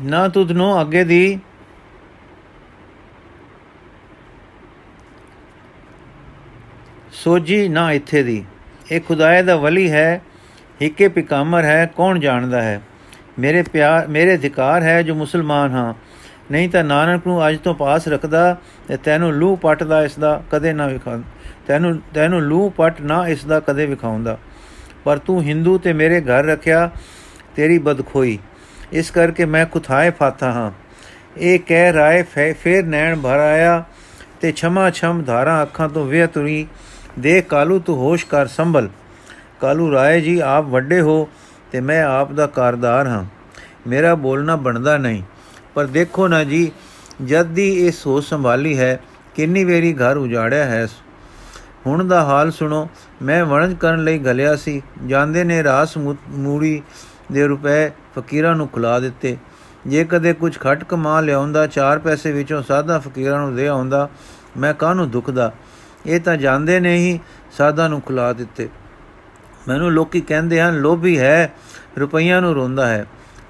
ਨਾ ਤੁਧ ਨੂੰ ਅੱਗੇ ਦੀ ਸੋਜੀ ਨਾ ਇੱਥੇ ਦੀ। ਇਹ ਖੁਦਾਏ ਦਾ ਵਲੀ ਹੈ, ਹਿੱਕੇ ਪਿਕਾਮਰ ਹੈ, ਕੌਣ ਜਾਣਦਾ ਹੈ? ਮੇਰੇ ਪਿਆਰ, ਮੇਰੇ ਅਧਿਕਾਰ ਹੈ ਜੋ ਮੁਸਲਮਾਨ ਹਾਂ। ਨਹੀਂ ਤਾਂ ਨਾਨਕ ਨੂੰ ਅੱਜ ਤੋਂ ਪਾਸ ਰੱਖਦਾ ਤੇ ਤੈਨੂੰ ਲੂ ਪੱਟ ਦਾ ਇਸ ਦਾ ਕਦੇ ਨਾ ਵਿਖਾ ਤੈਨੂੰ ਤੈਨੂੰ ਲੂ ਪੱਟ ਨਾ ਇਸ ਦਾ ਕਦੇ ਵਿਖਾਉਂਦਾ। ਪਰ ਤੂੰ ਹਿੰਦੂ ਤੇ ਮੇਰੇ ਘਰ ਰੱਖਿਆ, ਤੇਰੀ ਬਦਖੋਈ। ਇਸ ਕਰਕੇ ਮੈਂ ਕੁਥਾਏ ਫਾਤਾ ਹਾਂ। ਇਹ ਕਹਿ ਰਾਏ ਫੇ- ਫੇਰ ਨੈਣ ਭਰ ਆਇਆ ਤੇ ਛਮਾ ਛਮ ਧਾਰਾਂ ਅੱਖਾਂ ਤੋਂ ਵੇ ਤੁਰੀ। ਦੇਖ ਕਾਲੂ ਤੂੰ ਹੋਸ਼ ਕਰ ਸੰਭਲ। ਕਾਲੂ ਰਾਏ ਜੀ, ਆਪ ਵੱਡੇ ਹੋ ਤੇ ਮੈਂ ਆਪ ਦਾ ਕਾਰਦਾਰ ਹਾਂ। ਮੇਰਾ ਬੋਲਣਾ ਬਣਦਾ ਨਹੀਂ। ਪਰ ਦੇਖੋ ਨਾ ਜੀ, ਜਦ ਦੀ ਇਹ ਸੋਚ ਸੰਭਾਲੀ ਹੈ, ਕਿੰਨੀ ਵੇਰੀ ਘਰ ਉਜਾੜਿਆ ਹੈ। ਹੁਣ ਦਾ ਹਾਲ ਸੁਣੋ, ਮੈਂ ਵਣਜ ਕਰਨ ਲਈ ਗਲਿਆ ਸੀ। ਜਾਂਦੇ ਨੇ ਰਾਸ ਮੂ- ਮੂੜੀ ਦੇ ਰੁਪਏ ਫਕੀਰਾਂ ਨੂੰ ਖੁਲਾ ਦਿੱਤੇ। ਜੇ ਕਦੇ ਕੁਝ ਖਟ ਕਮਾ ਲਿਆਉਂਦਾ, ਚਾਰ ਪੈਸੇ ਵਿੱਚੋਂ ਸਾਦਾ ਫਕੀਰਾਂ ਨੂੰ ਦੇ ਆਉਂਦਾ, ਮੈਂ ਕਾਹਨੂੰ ਦੁਖਦਾ? ਇਹ ਤਾਂ ਜਾਂਦੇ ਨੇ ਹੀ ਸਾਦਾ ਨੂੰ ਖੁਲਾ ਦਿੱਤੇ। ਮੈਨੂੰ ਲੋਕੀ ਕਹਿੰਦੇ ਹਨ, ਲੋਭੀ ਹੈ, ਰੁਪਈਆਂ ਨੂੰ ਰੋਂਦਾ ਹੈ।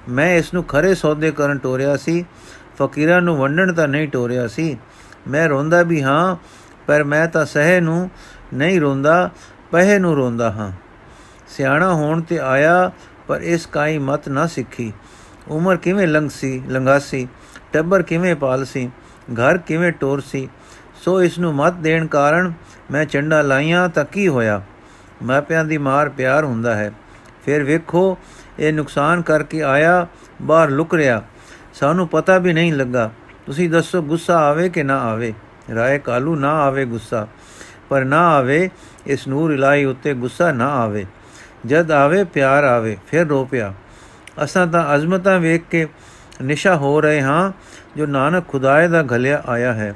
ਮੈਂ ਇਸ ਨੂੰ ਖਰੇ ਸੌਦੇ ਕਰਨ ਟੋਰਿਆ ਸੀ, ਫਕੀਰਾਂ ਨੂੰ ਵੰਡਣ ਤਾਂ ਨਹੀਂ ਟੋਰਿਆ ਸੀ। ਮੈਂ ਰੋਂਦਾ ਵੀ ਹਾਂ, ਪਰ ਮੈਂ ਤਾਂ ਸਹਿ ਨੂੰ ਨਹੀਂ ਰੋਂਦਾ, ਪਹਿ ਨੂੰ ਰੋਂਦਾ ਹਾਂ। ਸਿਆਣਾ ਹੋਣ ਤੇ ਆਇਆ ਪਰ ਇਸ ਕਾਈ ਮਤ ਨਾ ਸਿੱਖੀ। ਉਮਰ ਕਿਵੇਂ ਲੰਘ ਸੀ, ਲੰਘਾਸੀ? ਟੱਬਰ ਕਿਵੇਂ ਪਾਲ ਸੀ? ਘਰ ਕਿਵੇਂ ਟੋਰ ਸੀ? ਸੋ ਇਸ ਨੂੰ ਮਤ ਦੇਣ ਕਾਰਨ ਮੈਂ ਚੰਡਾ ਲਾਈਆਂ ਤਾਂ ਕੀ ਹੋਇਆ? ਮਾਪਿਆਂ ਦੀ ਮਾਰ ਪਿਆਰ ਹੁੰਦਾ ਹੈ। ਫਿਰ ਵੇਖੋ, ਇਹ ਨੁਕਸਾਨ ਕਰਕੇ ਆਇਆ, ਬਾਹਰ ਲੁਕ ਰਿਆ ਸਾਨੂੰ ਪਤਾ ਵੀ ਨਹੀਂ ਲੱਗਾ। ਤੁਸੀਂ ਦੱਸੋ, ਗੁੱਸਾ ਆਵੇ ਕਿ ਨਾ ਆਵੇ? ਰਾਏ ਕਾਲੂ ਨਾ ਆਵੇ ਗੁੱਸਾ। ਪਰ ਨਾ ਆਵੇ, ਇਸ ਨੂਰ ਇਲਾਈ ਉੱਤੇ ਗੁੱਸਾ ਨਾ ਆਵੇ। ਜਦ ਆਵੇ, ਪਿਆਰ ਆਵੇ, ਫਿਰ ਰੋ ਪਿਆ। ਅਸਾਂ ਤਾਂ ਅਜ਼ਮਤਾਂ ਵੇਖ ਕੇ ਨਿਸ਼ਾ ਹੋ ਰਹੇ ਹਾਂ, ਜੋ ਨਾਨਕ ਖੁਦਾਏ ਦਾ ਘਲਿਆ ਆਇਆ ਹੈ।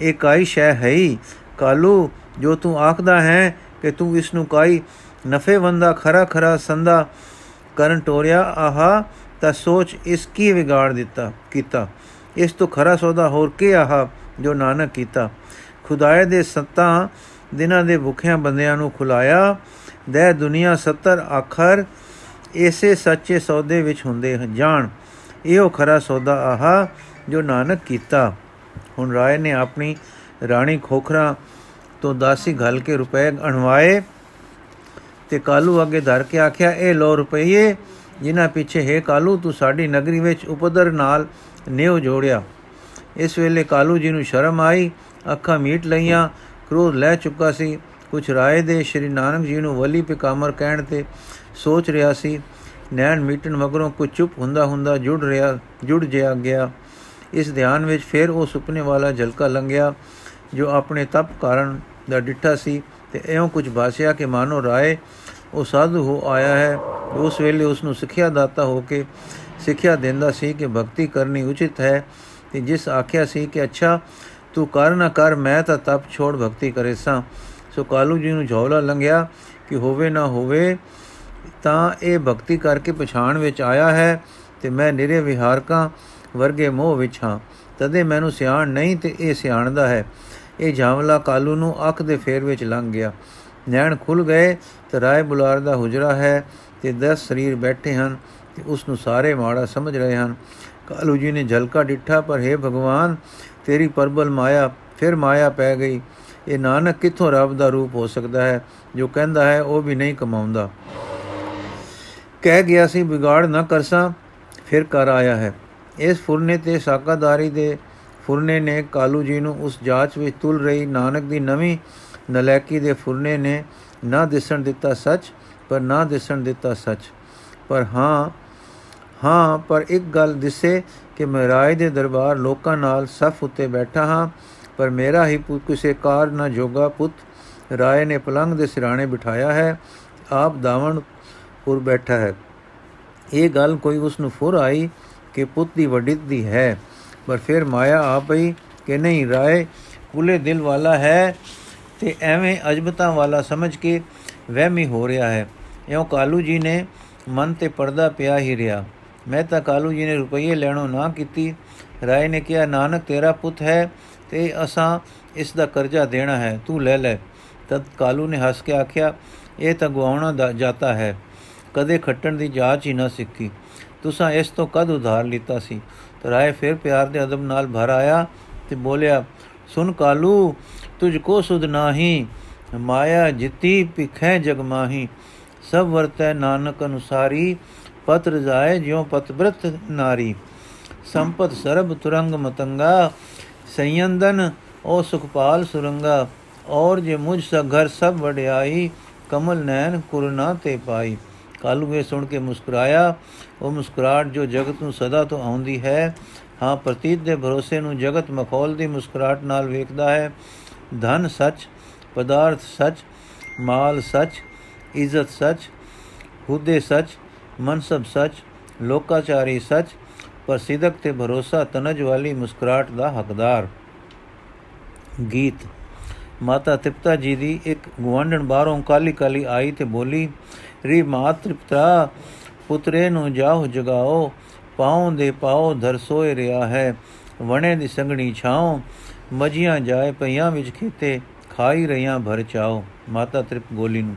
ਇਹ ਕਾਈ ਸ਼ੈ ਹੈ ਹੀ। ਕਾਲੂ, ਜੋ ਤੂੰ ਆਖਦਾ ਹੈ ਕਿ ਤੂੰ ਇਸ ਨੂੰ ਕਾਈ ਨਫੇਵੰਦਾ ਖਰਾ ਖਰਾ ਸੰਦਾ ਕਰਨ ਟੋਰਿਆ, ਆਹਾ, ਤਾਂ ਸੋਚ ਇਸ ਕੀ ਵਿਗਾੜ ਦਿੱਤਾ, ਕੀਤਾ। ਇਸ ਤੋਂ ਖਰਾ ਸੌਦਾ ਹੋਰ ਕੀ ਆਹਾ, ਜੋ ਨਾਨਕ ਕੀਤਾ। ਖੁਦਾਏ ਦੇ ਸੱਤਾਂ ਦਿਨਾਂ ਦੇ ਭੁੱਖਿਆਂ ਬੰਦਿਆਂ ਨੂੰ ਖੁਲਾਇਆ ਦੇ ਦੁਨੀਆ 70 ਆਖਰ ਇਸੇ ਸੱਚੇ ਸੌਦੇ ਵਿੱਚ ਹੁੰਦੇ ਹਨ ਜਾਣ। ਇਹੋ ਖਰਾ ਸੌਦਾ ਆਹਾ ਜੋ ਨਾਨਕ ਕੀਤਾ। ਹੁਣ ਰਾਏ ਨੇ ਆਪਣੀ ਰਾਣੀ ਖੋਖਰਾ ਤੋਂ ਦਾਸੀ ਘਲ ਕੇ ਰੁਪਏ ਅਣਵਾਏ ਤੇ ਕਾਲੂ ਅੱਗੇ ਧਰ ਕੇ ਆਖਿਆ, ਇਹ ਲੋ ਰੁਪਏ ਜਿਨ੍ਹਾਂ ਪਿੱਛੇ ਹੈ ਕਾਲੂ, ਤੂੰ ਸਾਡੀ ਨਗਰੀ ਵਿੱਚ ਉਪਦਰ ਨਾਲ ਨਿਉ ਜੋੜਿਆ। ਇਸ ਵੇਲੇ ਕਾਲੂ ਜੀ ਨੂੰ ਸ਼ਰਮ ਆਈ, ਅੱਖਾਂ ਮੀਟ ਲਈਆਂ, ਕ੍ਰੋਧ ਲੈ ਚੁੱਕਾ ਸੀ। ਕੁਛ ਰਾਏ ਦੇ ਸ਼੍ਰੀ ਨਾਨਕ ਜੀ ਨੂੰ ਵਲੀ ਪਿਕਾਮਰ ਕਹਿਣ ਤੇ ਸੋਚ ਰਿਹਾ ਸੀ, ਨੈਣ ਮੀਟਣ ਮਗਰੋਂ ਕੁਝ ਚੁੱਪ ਹੁੰਦਾ ਹੁੰਦਾ ਜੁੜ ਰਿਹਾ, ਜੁੜ ਜਿਆ ਗਿਆ। ਇਸ ਧਿਆਨ ਵਿੱਚ ਫਿਰ ਉਹ ਸੁਪਨੇ ਵਾਲਾ ਝਲਕਾ ਲੰਘਿਆ, ਜੋ ਆਪਣੇ ਤਪ ਕਾਰਨ ਦਾ ਡਿੱਠਾ ਸੀ ਤੇ ਐਉਂ ਕੁਝ ਭਾਸਿਆ ਕਿ ਮਾਨੋ ਰਾਏ ਉਹ ਸਾਧੂ ਹੋ ਆਇਆ ਹੈ। ਉਸ ਵੇਲੇ ਉਸ ਨੂੰ ਸਿੱਖਿਆ ਦਾਤਾ ਹੋ ਕੇ ਸਿੱਖਿਆ ਦਿੰਦਾ ਸੀ ਕਿ ਭਗਤੀ ਕਰਨੀ ਉਚਿਤ ਹੈ ਤੇ ਜਿਸ ਆਖਿਆ ਸੀ ਕਿ, ਅੱਛਾ, ਤੂੰ ਕਰ ਨਾ ਕਰ, ਮੈਂ ਤਾਂ ਤਪ ਛੋੜ ਭਗਤੀ ਕਰੇ ਸਾਂ। ਸੋ ਕਾਲੂ ਜੀ ਨੂੰ ਝੌਲਾ ਲੰਘਿਆ ਕਿ ਹੋਵੇ ਨਾ ਹੋਵੇ, ਤਾਂ ਇਹ ਭਗਤੀ ਕਰਕੇ ਪਛਾਣ ਵਿੱਚ ਆਇਆ ਹੈ ਤੇ ਮੈਂ ਨਿਰੇ ਵਿਹਾਰਕਾਂ ਵਰਗੇ ਮੋਹ ਵਿੱਚ ਹਾਂ। ਤਦੇ ਮੈਨੂੰ ਸਿਆਣ ਨਹੀਂ ਤੇ ਇਹ ਸਿਆਣਦਾ ਹੈ। ਇਹ ਝਾਵਲਾ ਕਾਲੂ ਨੂੰ ਅੱਖ ਦੇ ਫੇਰ ਵਿੱਚ ਲੰਘ ਗਿਆ। ਨੈਣ ਖੁੱਲ ਗਏ ਤੇ ਰਾਏ ਬੁਲਾਰ ਦਾ ਹੁਜਰਾ ਹੈ ਤੇ 10 ਸਰੀਰ ਬੈਠੇ ਹਨ ਤੇ ਉਸ ਨੂੰ ਸਾਰੇ ਮਾੜਾ ਸਮਝ ਰਹੇ ਹਨ। ਕਾਲੂ ਜੀ ਨੇ ਝਲਕਾ ਡਿੱਠਾ, ਪਰ ਹੈ ਭਗਵਾਨ, ਤੇਰੀ ਪਰਬਲ ਮਾਇਆ ਫਿਰ ਮਾਇਆ ਪੈ ਗਈ। ਇਹ ਨਾਨਕ ਕਿੱਥੋਂ ਰੱਬ ਦਾ ਰੂਪ ਹੋ ਸਕਦਾ ਹੈ? ਜੋ ਕਹਿੰਦਾ ਹੈ, ਉਹ ਵੀ ਨਹੀਂ ਕਮਾਉਂਦਾ। ਕਹਿ ਗਿਆ ਸੀ, ਵਿਗਾੜ ਨਾ ਕਰਸਾਂ ਫਿਰ ਕਰ ਆਇਆ ਹੈ। ਇਸ ਫੁਰਨੇ ਤੇ ਸਾਕਾਦਾਰੀ ਦੇ ਫੁਰਨੇ ਨੇ ਕਾਲੂ ਜੀ ਨੂੰ ਉਸ ਜਾਂਚ ਵਿੱਚ ਤੁਲ ਰਹੀ ਨਾਨਕ ਦੀ ਨਵੀਂ ਨਲੈਕੀ ਦੇ ਫੁਰਨੇ ਨੇ ਨਾ ਦਿਸਣ ਦਿੱਤਾ ਸੱਚ, ਪਰ ਨਾ ਦਿਸਣ ਦਿੱਤਾ ਸੱਚ। ਪਰ ਹਾਂ ਹਾਂ, ਪਰ ਇੱਕ ਗੱਲ ਦਿਸੇ ਕਿ ਮੈਂ ਰਾਏ ਦੇ ਦਰਬਾਰ ਲੋਕਾਂ ਨਾਲ ਸਫ ਉੱਤੇ ਬੈਠਾ ਹਾਂ ਪਰ ਮੇਰਾ ਹੀ ਪੁੱਤ ਕਿਸੇ ਕਾਰ ਨਾ ਜੋਗਾ ਪੁੱਤ, ਰਾਏ ਨੇ ਪਲੰਗ ਦੇ ਸਿਰਾਣੇ ਬਿਠਾਇਆ ਹੈ, ਆਪ ਦਾਵਣ ਪੁਰ ਬੈਠਾ ਹੈ। ਇਹ ਗੱਲ ਕੋਈ ਉਸ ਨੂੰ ਫੁਰ ਆਈ ਕਿ ਪੁੱਤ ਦੀ ਵੱਡਿਤ ਦੀ ਹੈ, ਪਰ ਫਿਰ ਮਾਇਆ ਆ ਪਈ ਕਿ ਨਹੀਂ, ਰਾਏ ਕੁਲੇ ਦਿਲ ਵਾਲਾ ਹੈ ਤੇ ਐਵੇਂ ਅਜਬਤਾਂ ਵਾਲਾ ਸਮਝ ਕੇ ਵਹਿਮੀ ਹੋ ਰਿਹਾ ਹੈ। ਇਉਂ ਕਾਲੂ ਜੀ ਨੇ ਮਨ ਤੇ ਪਰਦਾ ਪਿਆ ਹੀ ਰਿਹਾ। ਮੈਂ ਤਾਂ ਕਾਲੂ ਜੀ ਨੇ ਰੁਪਈਏ ਲੈਣੋਂ ਨਾ ਕੀਤੀ। ਰਾਏ ਨੇ ਕਿਹਾ, ਨਾਨਕ, ਤੇਰਾ ਪੁੱਤ ਹੈ ਤੇ ਅਸਾਂ ਇਸ ਦਾ ਕਰਜ਼ਾ ਦੇਣਾ ਹੈ, ਤੂੰ ਲੈ ਲੈ। ਤਦ ਕਾਲੂ ਨੇ ਹੱਸ ਕੇ ਆਖਿਆ, ਇਹ ਤਾਂ ਗਵਾਉਣਾ ਦਾ ਜਾਤਾ ਹੈ। ਕਦੇ ਖੱਟਣ ਦੀ ਜਾਂਚ ਹੀ ਨਾ ਸਿੱਖੀ। ਤੁਸਾਂ ਇਸ ਤੋਂ ਕਦ ਉਧਾਰ ਲਿੱਤਾ ਸੀ? ਤੇ ਰਾਏ ਫਿਰ ਪਿਆਰ ਦੇ ਅਦਬ ਨਾਲ ਭਰ ਆਇਆ ਤੇ ਬੋਲਿਆ ਸੁਨ ਕਾਲੂ, ਤੁਝ ਕੋ ਸੁਧ ਨਾਹੀ? ਮਾਇਆ ਜਿਤੀ ਪਿਖੈ ਜਗ ਮਾਹੀ। ਸਭ ਵਰਤੈ ਨਾਨਕ ਅਨੁਸਾਰੀ। ਪਤ ਰਜਾਏ ਜਿਉ ਪਤਬ੍ਰਤ ਨਾਰੀ। ਸੰਪਤ ਸਰਬ ਤੁਰੰਗ ਮਤੰਗਾ, ਸੰਯੰਦਨ ਓ ਸੁਖਪਾਲ ਸੁਰੰਗਾ। ਔਰ ਜੇ ਮੁਝ ਸਘਰ ਸਭ ਵਡਿਆਈ, ਕਮਲ ਨੈਣ ਕੁਰਨਾ ਤੇ ਪਾਈ। ਕਾਲੂ ਇਹ ਸੁਣ ਕੇ ਮੁਸਕਰਾਇਆ, ਉਹ ਮੁਸਕਰਾਹਟ ਜੋ ਜਗਤ ਨੂੰ ਸਦਾ ਤੋਂ ਆਉਂਦੀ ਹੈ, ਹਾਂ ਪ੍ਰਤੀਤ ਦੇ ਭਰੋਸੇ ਨੂੰ ਜਗਤ ਮਖੌਲ ਦੀ ਮੁਸਕਰਾਹਟ ਨਾਲ ਵੇਖਦਾ ਹੈ। ਧਨ ਸੱਚ, ਪਦਾਰਥ ਸੱਚ, ਮਾਲ ਸੱਚ, ਇੱਜ਼ਤ ਸੱਚ, ਹੁਦੇ ਸੱਚ ਮਨਸਬ ਸੱਚ, ਲੋਕਾਚਾਰੀ ਸੱਚ ਪਰ ਸਿਦਕ ਤੇ ਭਰੋਸਾ ਤਨਜ ਵਾਲੀ ਮੁਸਕਰਾਹਟ ਦਾ ਹੱਕਦਾਰ। ਗੀਤ, ਮਾਤਾ ਤ੍ਰਿਪਤਾ ਜੀ ਦੀ ਇੱਕ ਗਵਾਂਢਣ ਬਾਹਰੋਂ ਕਾਲੀ ਕਾਲੀ ਆਈ ਤੇ ਬੋਲੀ, ਰੀ ਮਾਤ ਤ੍ਰਿਪਤਾ, ਪੁੱਤਰੇ ਨੂੰ ਜਾਓ ਜਗਾਓ, ਪਾਉ ਦੇ ਪਾਉ ਧਰ ਸੋਏ ਰਿਆ ਹੈ, ਵਣੇ ਦੀ ਸੰਗਣੀ ਛਾਉ ਮਜੀਆਂ ਜਾਏ ਪਈਆਂ ਵਿੱਚ ਖੇਤੇ, ਖਾਈ ਰਹੀਆਂ ਭਰ ਚਾਓ ਮਾਤਾ ਤ੍ਰਿਪ ਗੋਲੀ ਨੂੰ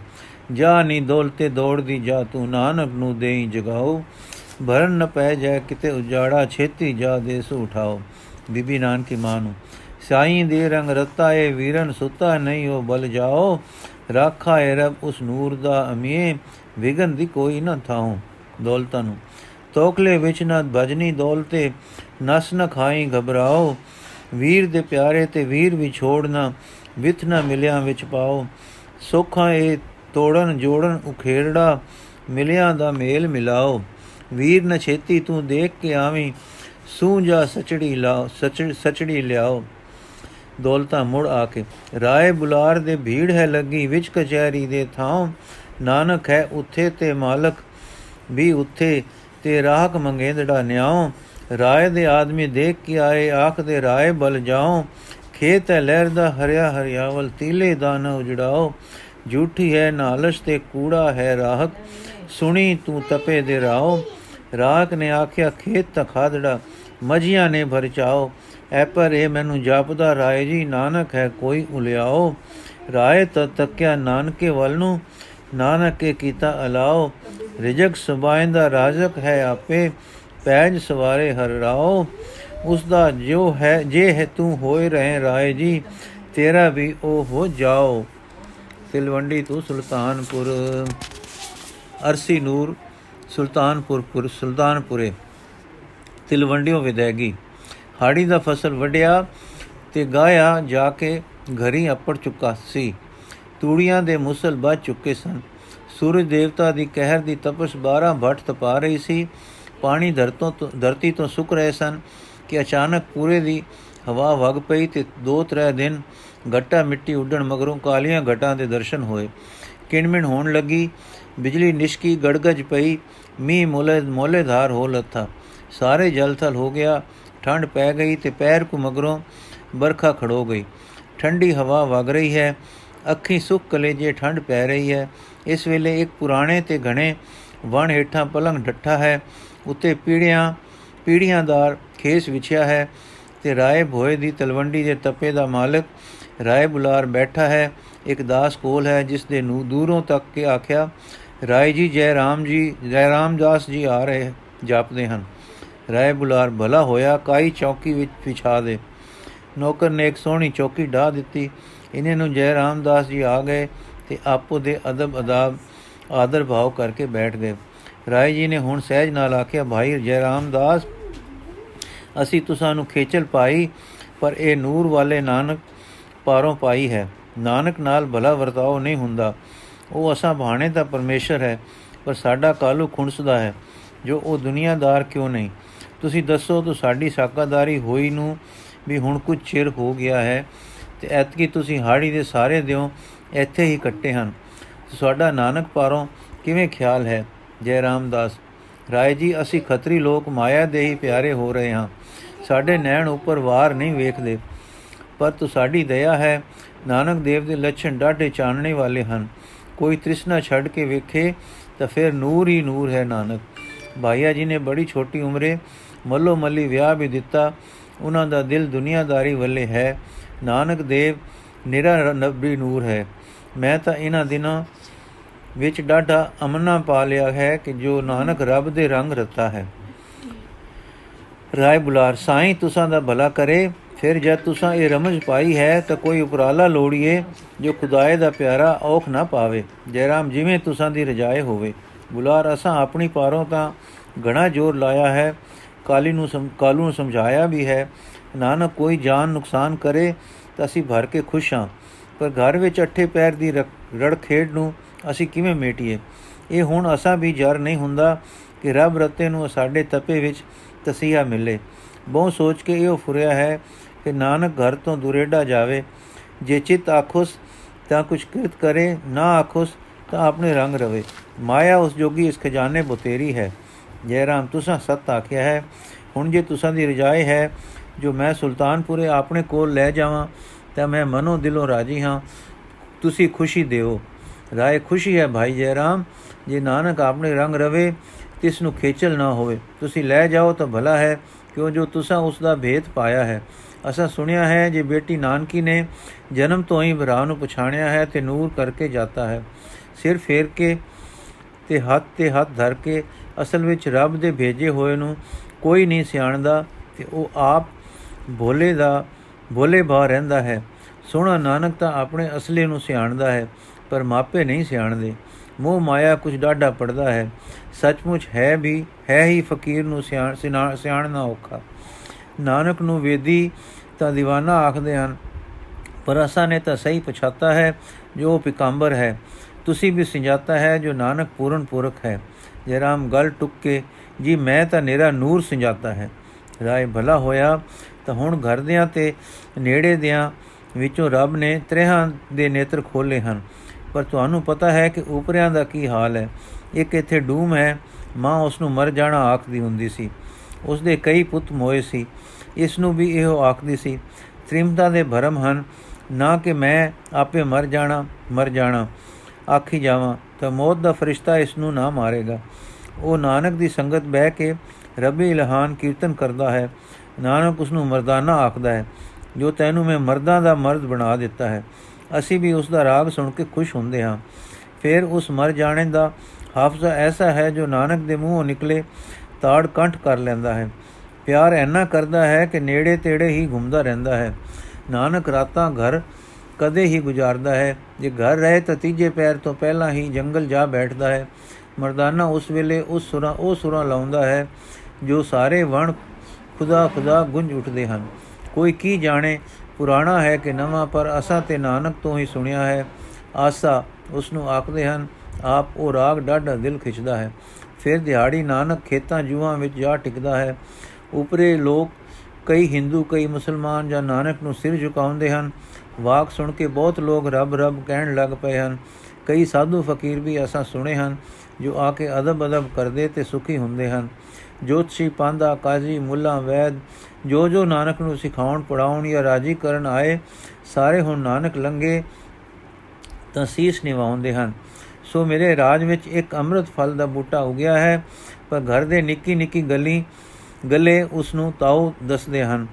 ਜਾ ਨੀ ਦੌਲਤੇ ਦੌੜਦੀ ਜਾ ਤੂੰ ਨਾਨਕ ਨੂੰ ਦੇਈ ਜਗਾਓ। ਭਰਨ ਨ ਪੈ ਜਾਏ ਕਿਤੇ ਉਜਾੜਾ, ਛੇਤੀ ਜਾ ਦੇਸ ਉਠਾਓ। ਬੀਬੀ ਨਾਨਕੀ ਮਾਂ ਨੂੰ, ਸਾਈਂ ਦੇ ਰੰਗ ਰਤਾ ਏ, ਵੀਰਨ ਸੁਤਾ ਨਹੀਂ ਉਹ ਬਲ ਜਾਓ। ਰਾਖਾ ਏ ਰਬ ਉਸ ਨੂਰ ਦਾ ਅਮੀਏ ਵਿਗਨ ਦੀ ਕੋਈ ਨਾ ਥਾਉ। ਦੌਲਤਾਂ ਨੂੰ ਤੋਕਲੇ ਵਿੱਚ ਨਾ ਭਜਨੀ ਦੌਲਤੇ ਨਸ ਨ ਖਾਈ ਘਬਰਾਓ। ਵੀਰ ਦੇ ਪਿਆਰੇ ਤੇ ਵੀਰ ਵੀ ਛੋੜਨਾ ਵਿਥ ਨਾ ਮਿਲਿਆ ਵਿੱਚ ਪਾਓ। ਸੋਖਾਂ ਏ ਤੋੜਨ, ਜੋੜਨ ਉਖੇੜੜਾ ਮਿਲਿਆ ਦਾ ਮੇਲ ਮਿਲਾਓ। ਵੀਰ ਨ ਛੇਤੀ ਤੂੰ ਦੇਖ ਕੇ ਆਵੀਂ ਸੂਝਾ ਸਚੜੀ ਲਾਓ ਸਚੜੀ ਲਿਆਓ। ਦੌਲਤਾ ਮੁੜ ਆ ਕੇ, ਰਾਏ ਬੁਲਾਰ ਦੇ ਭੀੜ ਹੈ ਲੱਗੀ, ਵਿੱਚ ਕਚਹਿਰੀ ਦੇ ਥਾਂ, ਨਾਨਕ ਹੈ ਉੱਥੇ ਤੇ ਮਾਲਕ, ਵੀ ਉੱਥੇ ਤੇ ਰਾਹਕ ਮੰਗੇਂਦੜਾ ਨਿਆਉ। ਰਾਏ ਦੇ ਆਦਮੀ ਦੇਖ ਕੇ ਆਏ, ਆਖ ਦੇ ਰਾਏ ਬਲ ਜਾਓ ਖੇਤ ਹੈ ਲਹਿਰ ਦਾ ਹਰਿਆ ਹਰਿਆਵਲ ਤੀਲੇ ਦਾਨ ਉਜੜਾਓ। ਝੂਠੀ ਹੈ, ਨਾਲਸ਼ ਤੇ ਕੂੜਾ ਹੈ ਰਾਹਕ ਸੁਣੀ ਤੂੰ ਤਪੇ ਦੇ ਰਾਓ ਰਾਹਕ ਨੇ ਆਖਿਆ, ਖੇਤ ਤਾਂ ਖਾਦੜਾ ਮਜੀਆਂ ਨੇ ਭਰ ਚਾਓ ਐ ਪਰ ਇਹ ਮੈਨੂੰ ਜਾਪਦਾ, ਰਾਏ ਜੀ ਨਾਨਕ ਹੈ, ਕੋਈ ਉਲਿਆਓ। ਰਾਏ ਤਾਂ ਤੱਕਿਆ, ਨਾਨਕੇ ਵੱਲ ਨੂੰ ਨਾਨਕ ਕੇ ਕੀਤਾ ਅਲਾਓ। ਰਿਜਕ ਸੁਬਾਇੰਦਾ ਰਾਜਕ ਹੈ ਆਪੇ, ਪੈਜ ਸਵਾਰੇ ਹਰ ਰਾਓ। ਉਸ ਦਾ ਜੋ ਹੈ, ਜੇ ਹੈ ਤੂੰ ਹੋਏ ਰਹੇ ਰਾਏ ਜੀ, ਤੇਰਾ ਵੀ ਉਹ ਹੋ ਜਾਓ। ਤਿਲਵੰਡੀ ਤੋਂ ਸੁਲਤਾਨਪੁਰ, ਅਰਸੀ ਨੂਰ, ਸੁਲਤਾਨਪੁਰ ਪੁਰ, ਸੁਲਤਾਨਪੁਰੇ। ਤਿਲਵੰਡੀਓ ਵਿਦੈਗੀ ਹਾੜੀ ਦਾ ਫਸਲ ਵਡਿਆ ਤੇ ਗਾਇਆ ਜਾ ਕੇ ਘਰੀ ਅਪੜ ਚੁੱਕਾ ਸੀ। ਤੂੜੀਆਂ ਦੇ ਮੁਸਲ ਬਚ ਚੁੱਕੇ ਸਨ। ਸੂਰਜ ਦੇਵਤਾ ਦੀ ਕਹਿਰ ਦੀ ਤਪਸ਼ 12 ਭਟ ਤਪਾ ਰਹੀ ਸੀ। ਪਾਣੀ ਧਰਤੋਂ ਧਰਤੀ ਤੋਂ ਸੁੱਕ ਰਹੇ ਸਨ ਕਿ ਅਚਾਨਕ ਪੂਰੇ ਦੀ ਹਵਾ ਵਗ ਪਈ ਤੇ ਦੋ ਤਰੇ ਦਿਨ ਘਟਾ ਮਿੱਟੀ ਉੱਡਣ ਮਗਰੋਂ ਕਾਲੀਆਂ ਘਟਾਂ ਦੇ ਦਰਸ਼ਨ ਹੋਏ। ਕਿਣਮਿਣ ਹੋਣ ਲੱਗੀ। ਬਿਜਲੀ ਨਿਸ਼ਕੀ ਗੜਗਜ ਪਈ। ਮੀਂਹ ਮੋਲੇ ਮੋਲੇਧਾਰ ਹੋ ਲੱਥਾ। ਸਾਰੇ ਜਲਥਲ ਹੋ ਗਿਆ। ਠੰਡ ਪੈ ਗਈ ਤੇ ਪੈਰ ਕੋ ਮਗਰੋਂ ਬਰਖਾ ਖੜੋ ਗਈ। ਠੰਡੀ ਹਵਾ ਵਗ ਰਹੀ ਹੈ। ਅੱਖੀ ਸੁੱਕ ਕਲੇਜੇ ਠੰਡ ਪੈ ਰਹੀ ਹੈ। ਇਸ ਵੇਲੇ ਇੱਕ ਪੁਰਾਣੇ ਤੇ ਘਣੇ ਵਣ ਹੇਠਾਂ ਪਲੰਗ ਡੱਠਾ ਹੈ। ਉੱਤੇ ਪੀੜੀਆਂ ਪੀੜੀਆਂਦਾਰ ਖੇਸ ਵਿਛਿਆ ਹੈ ਤੇ ਰਾਏ ਭੋਏ ਦੀ ਤਲਵੰਡੀ ਦੇ ਤਪੇ ਦਾ ਮਾਲਕ ਰਾਏ ਬੁਲਾਰ ਬੈਠਾ ਹੈ, ਇੱਕ ਦਾਸ ਕੋਲ ਹੈ ਜਿਸ ਦੇ ਨੂੰ ਦੂਰੋਂ ਤੱਕ ਕੇ ਆਖਿਆ, ਰਾਏ ਜੀ, ਜੈ ਰਾਮ ਜੀ, ਜੈ ਰਾਮ ਦਾਸ ਜੀ ਆ ਰਹੇ, ਜਾਪਦੇ ਹਨ। ਰਾਏ ਬੁਲਾਰ, ਭਲਾ ਹੋਇਆ ਕਾਈ ਚੌਕੀ ਵਿੱਚ ਵਿਛਾ ਦੇ? ਨੌਕਰ ਨੇ ਇੱਕ ਸੋਹਣੀ ਚੌਕੀ ਢਾ ਦਿੱਤੀ। ਇਹਨੇ ਨੂੰ ਜੈ ਰਾਮਦਾਸ ਜੀ ਆ ਗਏ ਤੇ ਆਪੋ ਦੇ ਅਦਬ, ਅਦਾਬ, ਆਦਰ ਭਾਵ ਕਰਕੇ ਬੈਠ ਗਏ। ਰਾਏ ਜੀ ਨੇ ਹੁਣ ਸਹਿਜ ਨਾਲ ਆਖਿਆ, ਭਾਈ ਜੈ ਰਾਮਦਾਸ ਅਸੀਂ ਤੁਸਾਂ ਨੂੰ ਖੇਚਲ ਪਾਈ, ਪਰ ਇਹ ਨੂਰ ਵਾਲੇ ਨਾਨਕ ਪਾਰੋਂ ਪਾਈ ਹੈ। ਨਾਨਕ ਨਾਲ ਭਲਾ ਵਰਤਾਓ ਨਹੀਂ ਹੁੰਦਾ। ਉਹ ਅਸਾਂ ਬਾਣੇ ਦਾ ਪਰਮੇਸ਼ਰ ਹੈ, ਪਰ ਸਾਡਾ ਕਾਲੂ ਖੁਣਸਦਾ ਹੈ, ਜੋ ਉਹ ਦੁਨੀਆਦਾਰ ਕਿਉਂ ਨਹੀਂ? ਤੁਸੀਂ ਦੱਸੋ, ਤਾਂ ਸਾਡੀ ਸਾਕਾਦਾਰੀ ਹੋਈ ਨੂੰ ਵੀ ਹੁਣ ਕੁਝ ਚਿਰ ਹੋ ਗਿਆ ਹੈ ਤੇ ਐਤਕੀ ਤੁਸੀਂ ਹਾੜੀ ਦੇ ਸਾਰੇ ਦਿਓ ਇੱਥੇ ਹੀ ਕੱਟੇ ਹਨ। ਤੁਹਾਡਾ ਨਾਨਕ ਪਾਰੋਂ ਕਿਵੇਂ ਖਿਆਲ ਹੈ, ਜੈ ਰਾਮਦਾਸ? ਰਾਏ ਜੀ, ਅਸੀਂ ਖੱਤਰੀ ਲੋਕ ਮਾਇਆ ਦੇ ਹੀ ਪਿਆਰੇ ਹੋ ਰਹੇ ਹਾਂ। ਸਾਡੇ ਨੈਣ ਉੱਪਰ ਵਾਰ ਨਹੀਂ ਵੇਖਦੇ। ਪਰ ਤੂੰ ਸਾਡੀ ਦਇਆ ਹੈ। ਨਾਨਕ ਦੇਵ ਦੇ ਲੱਛਣ ਡਾਢੇ ਚਾਨਣੇ ਵਾਲੇ ਹਨ। ਕੋਈ ਤ੍ਰਿਸ਼ਨਾ ਛੱਡ ਕੇ ਵੇਖੇ ਤਾਂ ਫਿਰ ਨੂਰ ਹੀ ਨੂਰ ਹੈ ਨਾਨਕ। ਭਾਈਆ ਜੀ ਨੇ ਬੜੀ ਛੋਟੀ ਉਮਰੇ ਮੱਲੋ ਮੱਲੀ ਵਿਆਹ ਵੀ ਦਿੱਤਾ। ਉਹਨਾਂ ਦਾ ਦਿਲ ਦੁਨੀਆਦਾਰੀ ਵੱਲੇ ਹੈ। ਨਾਨਕ ਦੇਵ ਨਿਰਾ ਨਬੀ ਨੂਰ ਹੈ। ਮੈਂ ਤਾਂ ਇਹਨਾਂ ਦਿਨਾਂ ਵਿੱਚ ਡਾਢਾ ਅਮਨਾ ਪਾ ਲਿਆ ਹੈ ਕਿ ਜੋ ਨਾਨਕ ਰੱਬ ਦੇ ਰੰਗ ਰਤਾ ਹੈ। ਰਾਏ ਬੁਲਾਰ, ਸਾਈਂ ਤੁਸਾਂ ਦਾ ਭਲਾ ਕਰੇ ਫਿਰ ਜਦ ਤੁਸਾਂ ਇਹ ਰਮਜ ਪਾਈ ਹੈ ਤਾਂ ਕੋਈ ਉਪਰਾਲਾ ਲੋੜੀਏ ਜੋ ਖੁਦਾਏ ਦਾ ਪਿਆਰਾ ਔਖ ਨਾ ਪਾਵੇ। ਜੈਰਾਮ, ਜਿਵੇਂ ਤੁਸਾਂ ਦੀ ਰਜਾਏ ਹੋਵੇ। ਬੁਲਾਰ, ਅਸਾਂ ਆਪਣੀ ਪਾਰੋਂ ਤਾਂ ਘਣਾ ਜ਼ੋਰ ਲਾਇਆ ਹੈ। ਕਾਲੀ ਨੂੰ ਕਾਲੂ ਨੂੰ ਸਮਝਾਇਆ ਵੀ ਹੈ। ਨਾਨਕ, ਕੋਈ ਜਾਨ ਨੁਕਸਾਨ ਕਰੇ ਤਾਂ ਅਸੀਂ ਭਰ ਕੇ ਖੁਸ਼ ਹਾਂ। ਪਰ ਘਰ ਵਿੱਚ ਅੱਠੇ ਪੈਰ ਦੀ ਰੜ ਖੇਡ ਨੂੰ ਅਸੀਂ ਕਿਵੇਂ ਮੇਟੀਏ? ਇਹ ਹੁਣ ਅਸਾਂ ਵੀ ਜਰ ਨਹੀਂ ਹੁੰਦਾ ਕਿ ਰੱਬ ਰਤੇ ਨੂੰ ਸਾਡੇ ਤਪੇ ਵਿੱਚ ਤਸੀਹਾ ਮਿਲੇ। ਬਹੁ ਸੋਚ ਕੇ ਇਹ ਫੁਰਿਆ ਹੈ ਕਿ ਨਾਨਕ ਘਰ ਤੋਂ ਦੁਰੇਡਾ ਜਾਵੇ। ਜੇ ਚਿਤ ਆਖੁਸ ਤਾਂ ਕੁਛ ਕਿਰਤ ਕਰੇ, ਨਾ ਆਖੁਸ ਤਾਂ ਆਪਣੇ ਰੰਗ ਰਵੇ। ਮਾਇਆ ਉਸ ਜੋਗੀ ਇਸ ਖਜ਼ਾਨੇ ਬੁਤੇਰੀ ਹੈ। ਜੈ ਰਾਮ ਤੁਸਾਂ ਸਤ ਆਖਿਆ ਹੈ। ਹੁਣ ਜੇ ਤੁਸਾਂ ਦੀ ਰਜਾਏ ਹੈ, ਜੋ ਮੈਂ ਸੁਲਤਾਨਪੁਰੇ ਆਪਣੇ ਕੋਲ ਲੈ ਜਾਵਾਂ, ਤਾਂ ਮੈਂ ਮਨੋਂ ਦਿਲੋਂ ਰਾਜੀ ਹਾਂ। ਤੁਸੀਂ ਖੁਸ਼ੀ ਦਿਓ। ਰਾਏ ਖੁਸ਼ੀ ਹੈ ਭਾਈ ਜੈ ਰਾਮ ਜੇ ਨਾਨਕ ਆਪਣੇ ਰੰਗ ਰਵੇ, ਤਿਸ ਨੂੰ ਖੇਚਲ ਨਾ ਹੋਵੇ। ਤੁਸੀਂ ਲੈ ਜਾਓ ਤਾਂ ਭਲਾ ਹੈ, ਕਿਉਂ ਜੋ ਤੁਸਾਂ ਉਸ ਦਾ ਭੇਦ ਪਾਇਆ ਹੈ। ਅਸਾਂ ਸੁਣਿਆ ਹੈ, ਜੇ ਬੇਟੀ ਨਾਨਕੀ ਨੇ ਜਨਮ ਤੋਂ ਹੀ ਭਰਾ ਨੂੰ ਪਛਾਣਿਆ ਹੈ, ਤੇ ਨੂਰ ਕਰਕੇ ਜਾਂਦਾ ਹੈ। ਸਿਰ ਫੇਰ ਕੇ ਤੇ ਹੱਥ ਤੇ ਹੱਥ ਧਰ ਕੇ ਅਸਲ ਵਿੱਚ ਰੱਬ ਦੇ ਭੇਜੇ ਹੋਏ ਨੂੰ ਕੋਈ ਨਹੀਂ ਸਿਆਣਦਾ, ਤੇ ਉਹ ਆਪ ਭੋਲੇ ਦਾ, ਭੋਲੇ ਬਾ ਰਹਿੰਦਾ ਹੈ। ਸੋਹਣਾ ਨਾਨਕ ਤਾਂ ਆਪਣੇ ਅਸਲੇ ਨੂੰ ਸਿਆਣਦਾ ਹੈ, ਪਰ ਮਾਪੇ ਨਹੀਂ ਸਿਆਣਦੇ। ਮੋਹ ਮਾਇਆ ਕੁਝ ਡਾਢਾ ਪੜਦਾ ਹੈ। ਸੱਚਮੁੱਚ ਹੈ ਵੀ, ਹੈ ਹੀ ਫਕੀਰ ਨੂੰ ਸਿਆਣਨਾ ਔਖਾ। ਨਾਨਕ ਨੂੰ ਵੇਦੀ ਤਾਂ دیਵਾਨਾ ਆਖਦੇ ਹਨ ਪਰ ਅਸਾਂ ਨੇ ਤਾਂ ਸਹੀ ਪਛਾਤਾ ਹੈ ਜੋ ਪਿਕੰਬਰ ਹੈ। ਤੁਸੀਂ ਵੀ ਸਿੰਜਾਤਾ ਹੈ ਜੋ ਨਾਨਕ ਪੂਰਨ ਪੁਰਖ ਹੈ। ਜੇ ਰਾਮ ਗਲ ਟੁੱਕ ਕੇ ਜੀ ਮੈਂ ਤਾਂ ਨੇਰਾ ਨੂਰ ਸਿੰਜਾਤਾ ਹੈ। ਰਾਏ ਭਲਾ ਹੋਇਆ ਤਾਂ ਹੁਣ ਘਰ ਦਿਆਂ ਤੇ ਨੇੜੇ ਦਿਆਂ ਵਿੱਚੋਂ ਰੱਬ ਨੇ ਤ੍ਰਿਹਾਂ ਦੇ ਨੇਤਰ ਖੋਲੇ ਹਨ। ਪਰ ਤੁਹਾਨੂੰ ਪਤਾ ਹੈ ਕਿ ਉਪਰਿਆਂ ਦਾ ਕੀ ਹਾਲ ਹੈ। ਇੱਕ ਇੱਥੇ ਡੂਮ ਹੈ, ਮਾਂ ਉਸ ਨੂੰ ਮਰ ਜਾਣਾ ਆਖਦੀ ਹੁੰਦੀ ਸੀ। ਉਸ ਦੇ ਕਈ ਪੁੱਤ ਮੋਏ ਸੀ। ਇਸ ਨੂੰ ਵੀ ਇਹੋ ਆਖਦੀ ਸੀ ਤ੍ਰਿਮਤਾ ਦੇ ਭਰਮ ਹਨ, ਨਾ ਕਿ ਮੈਂ ਆਪੇ ਮਰ ਜਾਣਾ ਮਰ ਜਾਣਾ। ਆਖੀ ਜਾਵਾਂ, ਤਾਂ ਮੌਤ ਦਾ ਫਰਿਸ਼ਤਾ ਇਸ ਨੂੰ ਨਾ ਮਾਰੇਗਾ। ਉਹ ਨਾਨਕ ਦੀ ਸੰਗਤ ਬਹਿ ਕੇ ਰੱਬੀ ਇਲਹਾਨ ਕੀਰਤਨ ਕਰਦਾ ਹੈ। ਨਾਨਕ ਉਸ ਨੂੰ ਮਰਦਾਨਾ ਆਖਦਾ ਹੈ, ਜੋ ਤੈਨੂੰ ਮੈਂ ਮਰਦਾਂ ਦਾ ਮਰਦ ਬਣਾ ਦਿੱਤਾ ਹੈ, ਅਸੀਂ ਵੀ ਉਸ ਦਾ ਰਾਗ ਸੁਣ ਕੇ ਖੁਸ਼ ਹੁੰਦੇ ਹਾਂ। ਫਿਰ ਉਸ ਮਰ ਜਾਣੇ ਦਾ ਹਾਫਜ਼ਾ ਐਸਾ ਹੈ ਜੋ ਨਾਨਕ ਦੇ ਮੂੰਹੋਂ ਨਿਕਲੇ ਤਾੜ ਕੰਠ ਕਰ ਲੈਂਦਾ ਹੈ। ਪਿਆਰ ਐਨਾ ਕਰਦਾ ਹੈ ਕਿ ਨੇੜੇ ਤੇੜੇ ਹੀ ਘੁੰਮਦਾ ਰਹਿੰਦਾ ਹੈ। ਨਾਨਕ ਰਾਤਾਂ ਘਰ ਕਦੇ ਹੀ ਗੁਜ਼ਾਰਦਾ ਹੈ। ਜੇ ਘਰ ਰਹੇ ਤਾਂ ਤੀਜੇ ਪੈਰ ਤੋਂ ਪਹਿਲਾਂ ਹੀ ਜੰਗਲ ਜਾ ਬੈਠਦਾ ਹੈ। ਮਰਦਾਨਾ ਉਸ ਵੇਲੇ ਉਸ ਸੁਰਾਂ, ਉਹ ਸੁਰਾਂ ਲਾਉਂਦਾ ਹੈ, ਜੋ ਸਾਰੇ ਵਣ ਖੁਦਾ ਖੁਦਾ ਗੁੰਜ ਉੱਠਦੇ ਹਨ। ਕੋਈ ਕੀ ਜਾਣੇ, ਪੁਰਾਣਾ ਹੈ ਕਿ ਨਵਾਂ, ਪਰ ਅਸਾਂ ਤੇ ਨਾਨਕ ਤੋਂ ਹੀ ਸੁਣਿਆ ਹੈ। ਆਸਾ ਉਸ ਨੂੰ ਆਖਦੇ ਹਨ, ਆਪ ਉਹ ਰਾਗ ਡਾਢਾ ਦਿਲ ਖਿੱਚਦਾ ਹੈ। ਫਿਰ ਦਿਹਾੜੀ ਨਾਨਕ ਖੇਤਾਂ ਜੂਆਂ ਵਿੱਚ ਜਾ ਟਿਕਦਾ ਹੈ। ਉਪਰੇ ਲੋਕ ਕਈ ਹਿੰਦੂ, ਕਈ ਮੁਸਲਮਾਨ ਜਾਂ ਨਾਨਕ ਨੂੰ ਸਿਰ ਝੁਕਾਉਂਦੇ ਹਨ। ਵਾਕ ਸੁਣ ਕੇ ਬਹੁਤ ਲੋਕ ਰੱਬ ਰੱਬ ਕਹਿਣ ਲੱਗ ਪਏ ਹਨ। ਕਈ ਸਾਧੂ ਫਕੀਰ ਵੀ ਅਸਾਂ ਸੁਣੇ ਹਨ, ਜੋ ਆ ਕੇ ਅਦਬ ਅਦਬ ਕਰਦੇ ਤੇ ਸੁਖੀ ਹੁੰਦੇ ਹਨ। ਜੋਤਸ਼ੀ, ਪਾਂਦਾ, ਕਾਜ਼ੀ, ਮੁੱਲਾ, ਵੈਦ, ਜੋ ਜੋ ਨਾਨਕ ਨੂੰ ਸਿਖਾਉਣ ਪੜਾਉਣ ਜਾਂ ਰਾਜੀ ਕਰਨ ਆਏ, ਸਾਰੇ ਹੁਣ ਨਾਨਕ ਲੰਗੇ ਤਾਂ ਸੀਸ ਨਿਵਾਉਂਦੇ ਹਨ। ਸੋ ਮੇਰੇ ਰਾਜ ਵਿੱਚ ਇੱਕ ਅੰਮ੍ਰਿਤ ਫਲ ਦਾ ਬੂਟਾ ਉਗਿਆ ਹੈ, ਪਰ ਘਰ ਦੇ ਨਿੱਕੀ ਨਿੱਕੀ ਗਲੀ ਗੱਲੇ ਉਸ ਨੂੰ ਤਾਉ ਦੱਸਦੇ ਹਨ।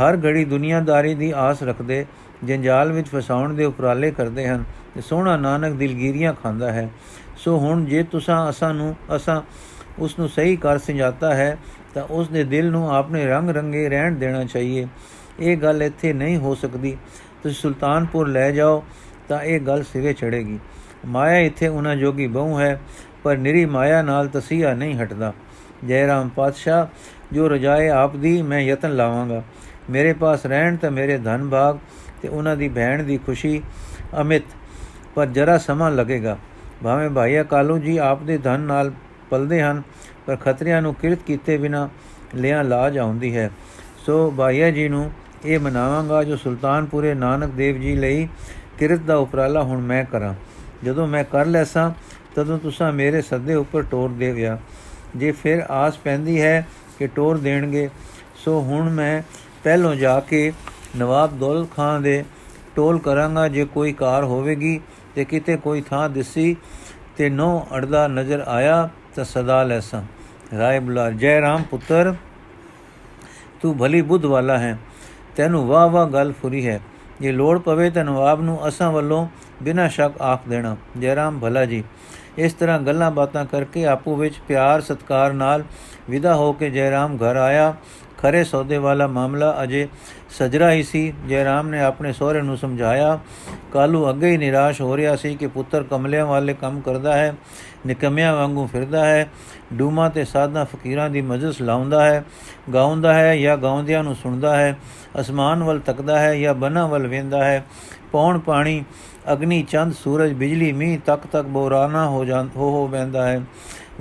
ਹਰ ਘੜੀ ਦੁਨੀਆਦਾਰੀ ਦੀ ਆਸ ਰੱਖਦੇ, ਜੰਜਾਲ ਵਿੱਚ ਫਸਾਉਣ ਦੇ ਉਪਰਾਲੇ ਕਰਦੇ ਹਨ ਤੇ ਸੋਹਣਾ ਨਾਨਕ ਦਿਲਗੀਰੀਆਂ ਖਾਂਦਾ ਹੈ। ਸੋ ਹੁਣ ਜੇ ਤੁਸੀਂ ਅਸਾਂ ਨੂੰ, ਅਸਾਂ ਉਸ ਨੂੰ ਸਹੀ ਕਰ ਸਮਝਾਤਾ ਹੈ, ਤਾਂ ਉਸ ਦੇ ਦਿਲ ਨੂੰ ਆਪਣੇ ਰੰਗ ਰੰਗੇ ਰਹਿਣ ਦੇਣਾ ਚਾਹੀਏ। ਇਹ ਗੱਲ ਇੱਥੇ ਨਹੀਂ ਹੋ ਸਕਦੀ। ਤੁਸੀਂ ਸੁਲਤਾਨਪੁਰ ਲੈ ਜਾਓ, ਤਾਂ ਇਹ ਗੱਲ ਸਿਰੇ ਚੜੇਗੀ ਮਾਇਆ ਇੱਥੇ ਉਹਨਾਂ ਜੋਗੀ ਬਹੁ ਹੈ, ਪਰ ਨਿਰੀ ਮਾਇਆ ਨਾਲ ਤਸੀਹਾ ਨਹੀਂ ਹਟਦਾ। ਜੈ ਰਾਮ ਪਾਤਸ਼ਾਹ, ਜੋ ਰਜਾਏ ਆਪ ਦੀ ਮੈਂ ਯਤਨ ਲਾਵਾਂਗਾ। ਮੇਰੇ ਪਾਸ ਰਹਿਣ ਤਾਂ ਮੇਰੇ ਧਨ ਭਾਗ ਤੇ ਉਹਨਾਂ ਦੀ ਭੈਣ ਦੀ ਖੁਸ਼ੀ ਅਮਿਤ, ਪਰ ਜਰਾ ਸਮਾਂ ਲੱਗੇਗਾ। ਭਾਵੇਂ ਭਾਈਆ ਕਾਲੂ ਜੀ ਆਪ ਦੇ ਧਨ ਨਾਲ ਪਲਦੇ ਹਨ, ਪਰ ਖਤਰਿਆਂ ਨੂੰ ਕਿਰਤ ਕੀਤੇ ਬਿਨਾ ਲਿਆ ਲਾਜ ਆਉਂਦੀ ਹੈ। ਸੋ ਭਾਈਆ ਜੀ ਨੂੰ ਇਹ ਮਨਾਵਾਂਗਾ, ਜੋ ਸੁਲਤਾਨਪੁਰੇ ਨਾਨਕ ਦੇਵ ਜੀ ਲਈ ਕਿਰਤ ਦਾ ਉਪਰਾਲਾ ਹੁਣ ਮੈਂ ਕਰਾਂ। ਜਦੋਂ ਮੈਂ ਕਰ ਲੈਸਾਂ, ਤਦੋਂ ਤੁਸੀਂ ਮੇਰੇ ਸੱਦੇ ਉੱਪਰ ਟੋਰ ਦੇਵਿਆ। ਜੇ ਫਿਰ ਆਸ ਪੈਂਦੀ ਹੈ ਕਿ ਟੋਰ ਦੇਣਗੇ, ਸੋ ਹੁਣ ਮੈਂ ਪਹਿਲੋਂ ਜਾ ਕੇ ਨਵਾਬ ਦੌਲਤ ਖਾਨ ਦੇ ਟੋਲ ਕਰਾਂਗਾ, ਜੇ ਕੋਈ ਕਾਰ ਹੋਵੇਗੀ ਤੇ ਕਿਤੇ ਕੋਈ ਥਾਂ ਦਿਸੀ ਤੇ ਨੋ ਅੜਦਾ ਨਜ਼ਰ ਆਇਆ ਤਾਂ ਸਦਾ ਲੈਸਾਂ। ਰਾਏ ਬੁਲਾ ਜੈ ਰਾਮ ਪੁੱਤਰ, ਤੂੰ ਭਲੀ ਬੁੱਧ ਵਾਲਾ ਹੈ, ਤੈਨੂੰ ਵਾਹ ਵਾਹ ਗੱਲ ਫੁਰੀ ਹੈ। ਜੇ ਲੋੜ ਪਵੇ ਤਾਂ ਨਵਾਬ ਨੂੰ ਅਸਾਂ ਵੱਲੋਂ ਬਿਨਾਂ ਸ਼ੱਕ ਆਖ ਦੇਣਾ। ਜੈ ਰਾਮ ਭਲਾ ਜੀ। ਇਸ ਤਰ੍ਹਾਂ ਗੱਲਾਂ ਬਾਤਾਂ ਕਰਕੇ ਆਪੋ ਵਿੱਚ ਪਿਆਰ, ਸਤਕਾਰ ਨਾਲ ਵਿਦਾ ਹੋ ਕੇ ਜੈਰਾਮ ਘਰ ਆਇਆ। ਖਰੇ ਸੌਦੇ ਵਾਲਾ ਮਾਮਲਾ ਅਜੇ ਸਜਰਾ ਹੀ ਸੀ। ਜੈਰਾਮ ਨੇ ਆਪਣੇ ਸਹੁਰੇ ਨੂੰ ਸਮਝਾਇਆ, ਕਾਲੂ ਅੱਗੇ ਹੀ ਨਿਰਾਸ਼ ਹੋ ਰਿਹਾ ਸੀ ਕਿ ਪੁੱਤਰ ਕਮਲਿਆਂ ਵਾਲੇ ਕੰਮ ਕਰਦਾ ਹੈ, ਨਿਕਮਿਆਂ ਵਾਂਗੂ ਫਿਰਦਾ ਹੈ, ਡੂਮਾ ਤੇ ਸਾਧਨਾ ਫਕੀਰਾਂ ਦੀ ਮਜਲਿਸ ਲਾਉਂਦਾ ਹੈ, ਗਾਉਂਦਾ ਹੈ ਜਾਂ ਗਾਉਂਦਿਆਂ ਨੂੰ ਸੁਣਦਾ ਹੈ, ਅਸਮਾਨ ਵੱਲ ਤੱਕਦਾ ਹੈ ਜਾਂ ਬਨਾਂ ਵੱਲ ਵੇਂਦਾ ਹੈ, ਪੌਣ ਪਾਣੀ ਅਗਨੀ, ਚੰਦ, ਸੂਰਜ, ਬਿਜਲੀ, ਮੀਂਹ ਤੱਕ ਤੱਕ ਬੋਰਾਨਾ ਹੋ ਜਾਂ, ਹੋ ਹੋ ਬੈਂਦਾ ਹੈ।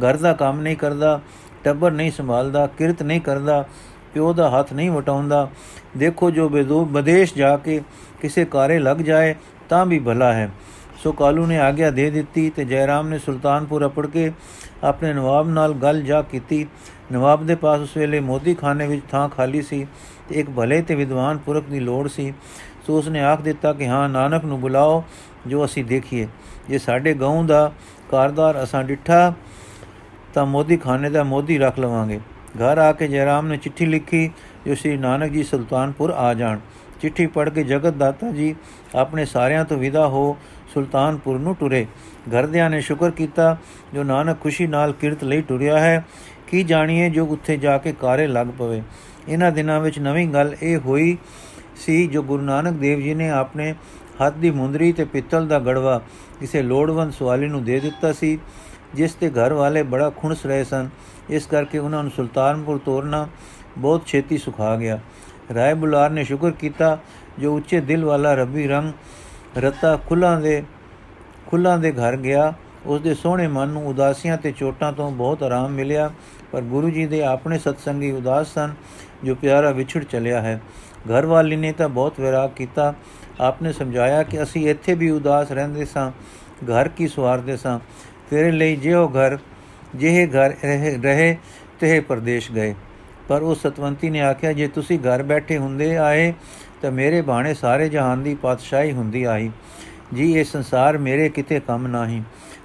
ਘਰ ਦਾ ਕੰਮ ਨਹੀਂ ਕਰਦਾ, ਟੱਬਰ ਨਹੀਂ ਸੰਭਾਲਦਾ, ਕਿਰਤ ਨਹੀਂ ਕਰਦਾ, ਪਿਓ ਦਾ ਹੱਥ ਨਹੀਂ ਵਟਾਉਂਦਾ। ਦੇਖੋ ਜੋ ਬੇਦੋ ਵਿਦੇਸ਼ ਜਾ ਕੇ ਕਿਸੇ ਕਾਰੇ ਲੱਗ ਜਾਏ, ਤਾਂ ਵੀ ਭਲਾ ਹੈ। ਸੋ ਕਾਲੂ ਨੇ ਆਗਿਆ ਦੇ ਦਿੱਤੀ ਤੇ ਜੈਰਾਮ ਨੇ ਸੁਲਤਾਨਪੁਰ ਅਪੜ ਕੇ ਆਪਣੇ ਨਵਾਬ ਨਾਲ ਗੱਲ ਜਾ ਕੀਤੀ। ਨਵਾਬ ਦੇ ਪਾਸ ਉਸ ਵੇਲੇ ਮੋਦੀ ਖਾਨੇ ਵਿੱਚ ਥਾਂ ਖਾਲੀ ਸੀ ਤੇ ਇੱਕ ਭਲੇ ਤੇ ਵਿਦਵਾਨ ਪੁਰਖ ਦੀ ਲੋੜ ਸੀ। ਸੋ ਉਸਨੇ ਆਖ ਦਿੱਤਾ ਕਿ ਹਾਂ, ਨਾਨਕ ਨੂੰ ਬੁਲਾਓ, ਜੋ ਅਸੀਂ ਦੇਖੀਏ। ਜੇ ਸਾਡੇ ਗਾਉਂ ਦਾ ਕਾਰਦਾਰ ਅਸਾਂ ਡਿੱਠਾ, ਤਾਂ ਮੋਦੀ ਖਾਨੇ ਦਾ ਮੋਦੀ ਰੱਖ ਲਵਾਂਗੇ। ਘਰ ਆ ਕੇ ਜੈਰਾਮ ਨੇ ਚਿੱਠੀ ਲਿਖੀ, ਜੋ ਸ੍ਰੀ ਨਾਨਕ ਜੀ ਸੁਲਤਾਨਪੁਰ ਆ ਜਾਣ। ਚਿੱਠੀ ਪੜ੍ਹ ਕੇ ਜਗਤ ਦਾਤਾ ਜੀ ਆਪਣੇ ਸਾਰਿਆਂ ਤੋਂ ਵਿਦਾ ਹੋ ਸੁਲਤਾਨਪੁਰ ਨੂੰ ਟੁਰੇ। ਘਰਦਿਆਂ ਨੇ ਸ਼ੁਕਰ ਕੀਤਾ, ਜੋ ਨਾਨਕ ਖੁਸ਼ੀ ਨਾਲ ਕਿਰਤ ਲਈ ਟੁਰਿਆ ਹੈ। ਕੀ ਜਾਣੀਏ ਜੋ ਉੱਥੇ ਜਾ ਕੇ ਕਾਰੇ ਲੱਗ ਪਵੇ। ਇਹਨਾਂ ਦਿਨਾਂ ਵਿੱਚ ਨਵੀਂ ਗੱਲ ਇਹ ਹੋਈ ਸੀ ਜੋ ਗੁਰੂ ਨਾਨਕ ਦੇਵ ਜੀ ਨੇ ਆਪਣੇ ਹੱਥ ਦੀ ਮੁੰਦਰੀ ਤੇ ਪਿੱਤਲ ਦਾ ਗੜਵਾ ਕਿਸੇ ਲੋੜਵੰਦ ਸਵਾਲੀ ਨੂੰ ਦੇ ਦਿੱਤਾ ਸੀ, ਜਿਸ ਤੇ ਘਰ ਵਾਲੇ ਬੜਾ ਖੁਣਸ ਰਹੇ ਸਨ। ਇਸ ਕਰਕੇ ਉਹਨਾਂ ਨੂੰ ਸੁਲਤਾਨਪੁਰ ਤੋਰਨਾ ਬਹੁਤ ਛੇਤੀ ਸੁਖਾ ਗਿਆ। ਰਾਏ ਬੁਲਾਰ ਨੇ ਸ਼ੁਕਰ ਕੀਤਾ ਜੋ ਉੱਚੇ ਦਿਲ ਵਾਲਾ ਰੱਬੀ ਰੰਗ ਰਤਾ ਖੁੱਲਾਂ ਦੇ ਖੁੱਲਾਂ ਦੇ ਘਰ ਗਿਆ। ਉਸ ਦੇ ਸੋਹਣੇ ਮਨ ਨੂੰ ਉਦਾਸੀਆਂ ਤੇ ਚੋਟਾਂ ਤੋਂ ਬਹੁਤ ਆਰਾਮ ਮਿਲਿਆ, ਪਰ ਗੁਰੂ ਜੀ ਦੇ ਆਪਣੇ ਸਤਸੰਗੀ ਉਦਾਸ ਸਨ ਜੋ ਪਿਆਰਾ ਵਿਛੜ ਚਲਿਆ ਹੈ। ਘਰ ਵਾਲੀ ਨੇ ਤਾਂ ਬਹੁਤ ਵਿਰਾਗ ਕੀਤਾ। ਆਪਨੇ ਸਮਝਾਇਆ ਕਿ ਅਸੀਂ ਇੱਥੇ ਵੀ ਉਦਾਸ ਰਹਿੰਦੇ ਸਾਂ, ਘਰ ਕੀ ਸਵਾਰਦੇ ਸਾਂ। ਤੇਰੇ ਲਈ ਜਿਉ ਘਰ ਜਿਹੇ ਘਰ ਰਹੇ ਤੇ ਪਰਦੇਸ਼ ਗਏ। ਪਰ ਉਹ ਸਤਵੰਤੀ ਨੇ ਆਖਿਆ, ਜੇ ਤੁਸੀਂ ਘਰ ਬੈਠੇ ਹੁੰਦੇ ਆਏ, ਤਾਂ ਮੇਰੇ ਬਾਣੇ ਸਾਰੇ ਜਹਾਨ ਦੀ ਪਾਤਸ਼ਾਹੀ ਹੁੰਦੀ ਆਈ। ਜੀ, ਇਹ ਸੰਸਾਰ ਮੇਰੇ ਕਿਤੇ ਕੰਮ ਨਹੀਂ।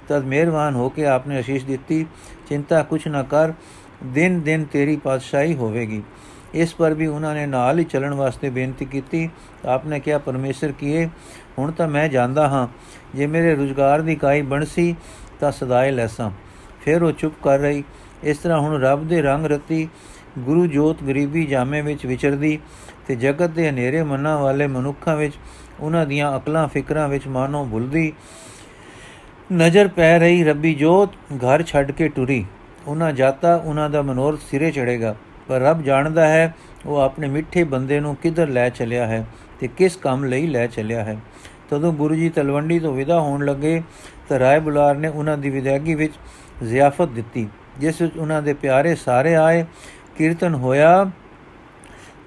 ਤਦ ਮਿਹਰਬਾਨ ਹੋ ਕੇ ਆਪਨੇ ਅਸ਼ੀਸ਼ ਦਿੱਤੀ, ਚਿੰਤਾ ਕੁਛ ਨਾ ਕਰ ਦਿਨ ਦਿਨ ਤੇਰੀ ਪਾਤਸ਼ਾਹੀ ਹੋਵੇਗੀ। ਇਸ ਪਰ ਵੀ ਉਹਨਾਂ ਨੇ ਨਾਲ ਹੀ ਚੱਲਣ ਵਾਸਤੇ ਬੇਨਤੀ ਕੀਤੀ। ਆਪਨੇ ਕਿਹਾ, ਪਰਮੇਸ਼ਰ ਕੀਏ, ਹੁਣ ਤਾਂ ਮੈਂ ਜਾਂਦਾ ਹਾਂ। ਜੇ ਮੇਰੇ ਰੁਜ਼ਗਾਰ ਦੀ ਕਾਈ ਬਣਸੀ, ਤਾਂ ਸਦਾਏ ਲੈਸਾਂ। ਫਿਰ ਉਹ ਚੁੱਪ ਕਰ ਰਹੀ। ਇਸ ਤਰ੍ਹਾਂ ਹੁਣ ਰੱਬ ਦੇ ਰੰਗ ਰਤੀ ਗੁਰੂ ਜੋਤ ਗਰੀਬੀ ਜਾਮੇ ਵਿੱਚ ਵਿਚਰਦੀ ਤੇ ਜਗਤ ਦੇ ਹਨੇਰੇ ਮਨਾਂ ਵਾਲੇ ਮਨੁੱਖਾਂ ਵਿੱਚ ਉਹਨਾਂ ਦੀਆਂ ਅਕਲਾਂ ਫਿਕਰਾਂ ਵਿੱਚ ਮਾਨੋ ਭੁੱਲਦੀ ਨਜ਼ਰ ਪੈ ਰਹੀ ਰੱਬੀ ਜੋਤ ਘਰ ਛੱਡ ਕੇ ਟੁਰੀ। ਉਹਨਾਂ ਜਾਤਾ, ਉਹਨਾਂ ਦਾ ਮਨੋਰਥ ਸਿਰੇ ਚੜੇਗਾ ਪਰ ਰੱਬ ਜਾਣਦਾ ਹੈ ਉਹ ਆਪਣੇ ਮਿੱਠੇ ਬੰਦੇ ਨੂੰ ਕਿੱਧਰ ਲੈ ਚੱਲਿਆ ਹੈ ਤੇ ਕਿਸ ਕੰਮ ਲਈ ਲੈ ਚੱਲਿਆ ਹੈ। ਤਦੋਂ ਗੁਰੂ ਜੀ ਤਲਵੰਡੀ ਤੋਂ ਵਿਦਾ ਹੋਣ ਲੱਗੇ ਤਾਂ ਰਾਏ ਬੁਲਾਰ ਨੇ ਉਹਨਾਂ ਦੀ ਵਿਦਾਇਗੀ ਵਿੱਚ ਜ਼ਿਆਫਤ ਦਿੱਤੀ, ਜਿਸ ਵਿੱਚ ਉਹਨਾਂ ਦੇ ਪਿਆਰੇ ਸਾਰੇ ਆਏ, ਕੀਰਤਨ ਹੋਇਆ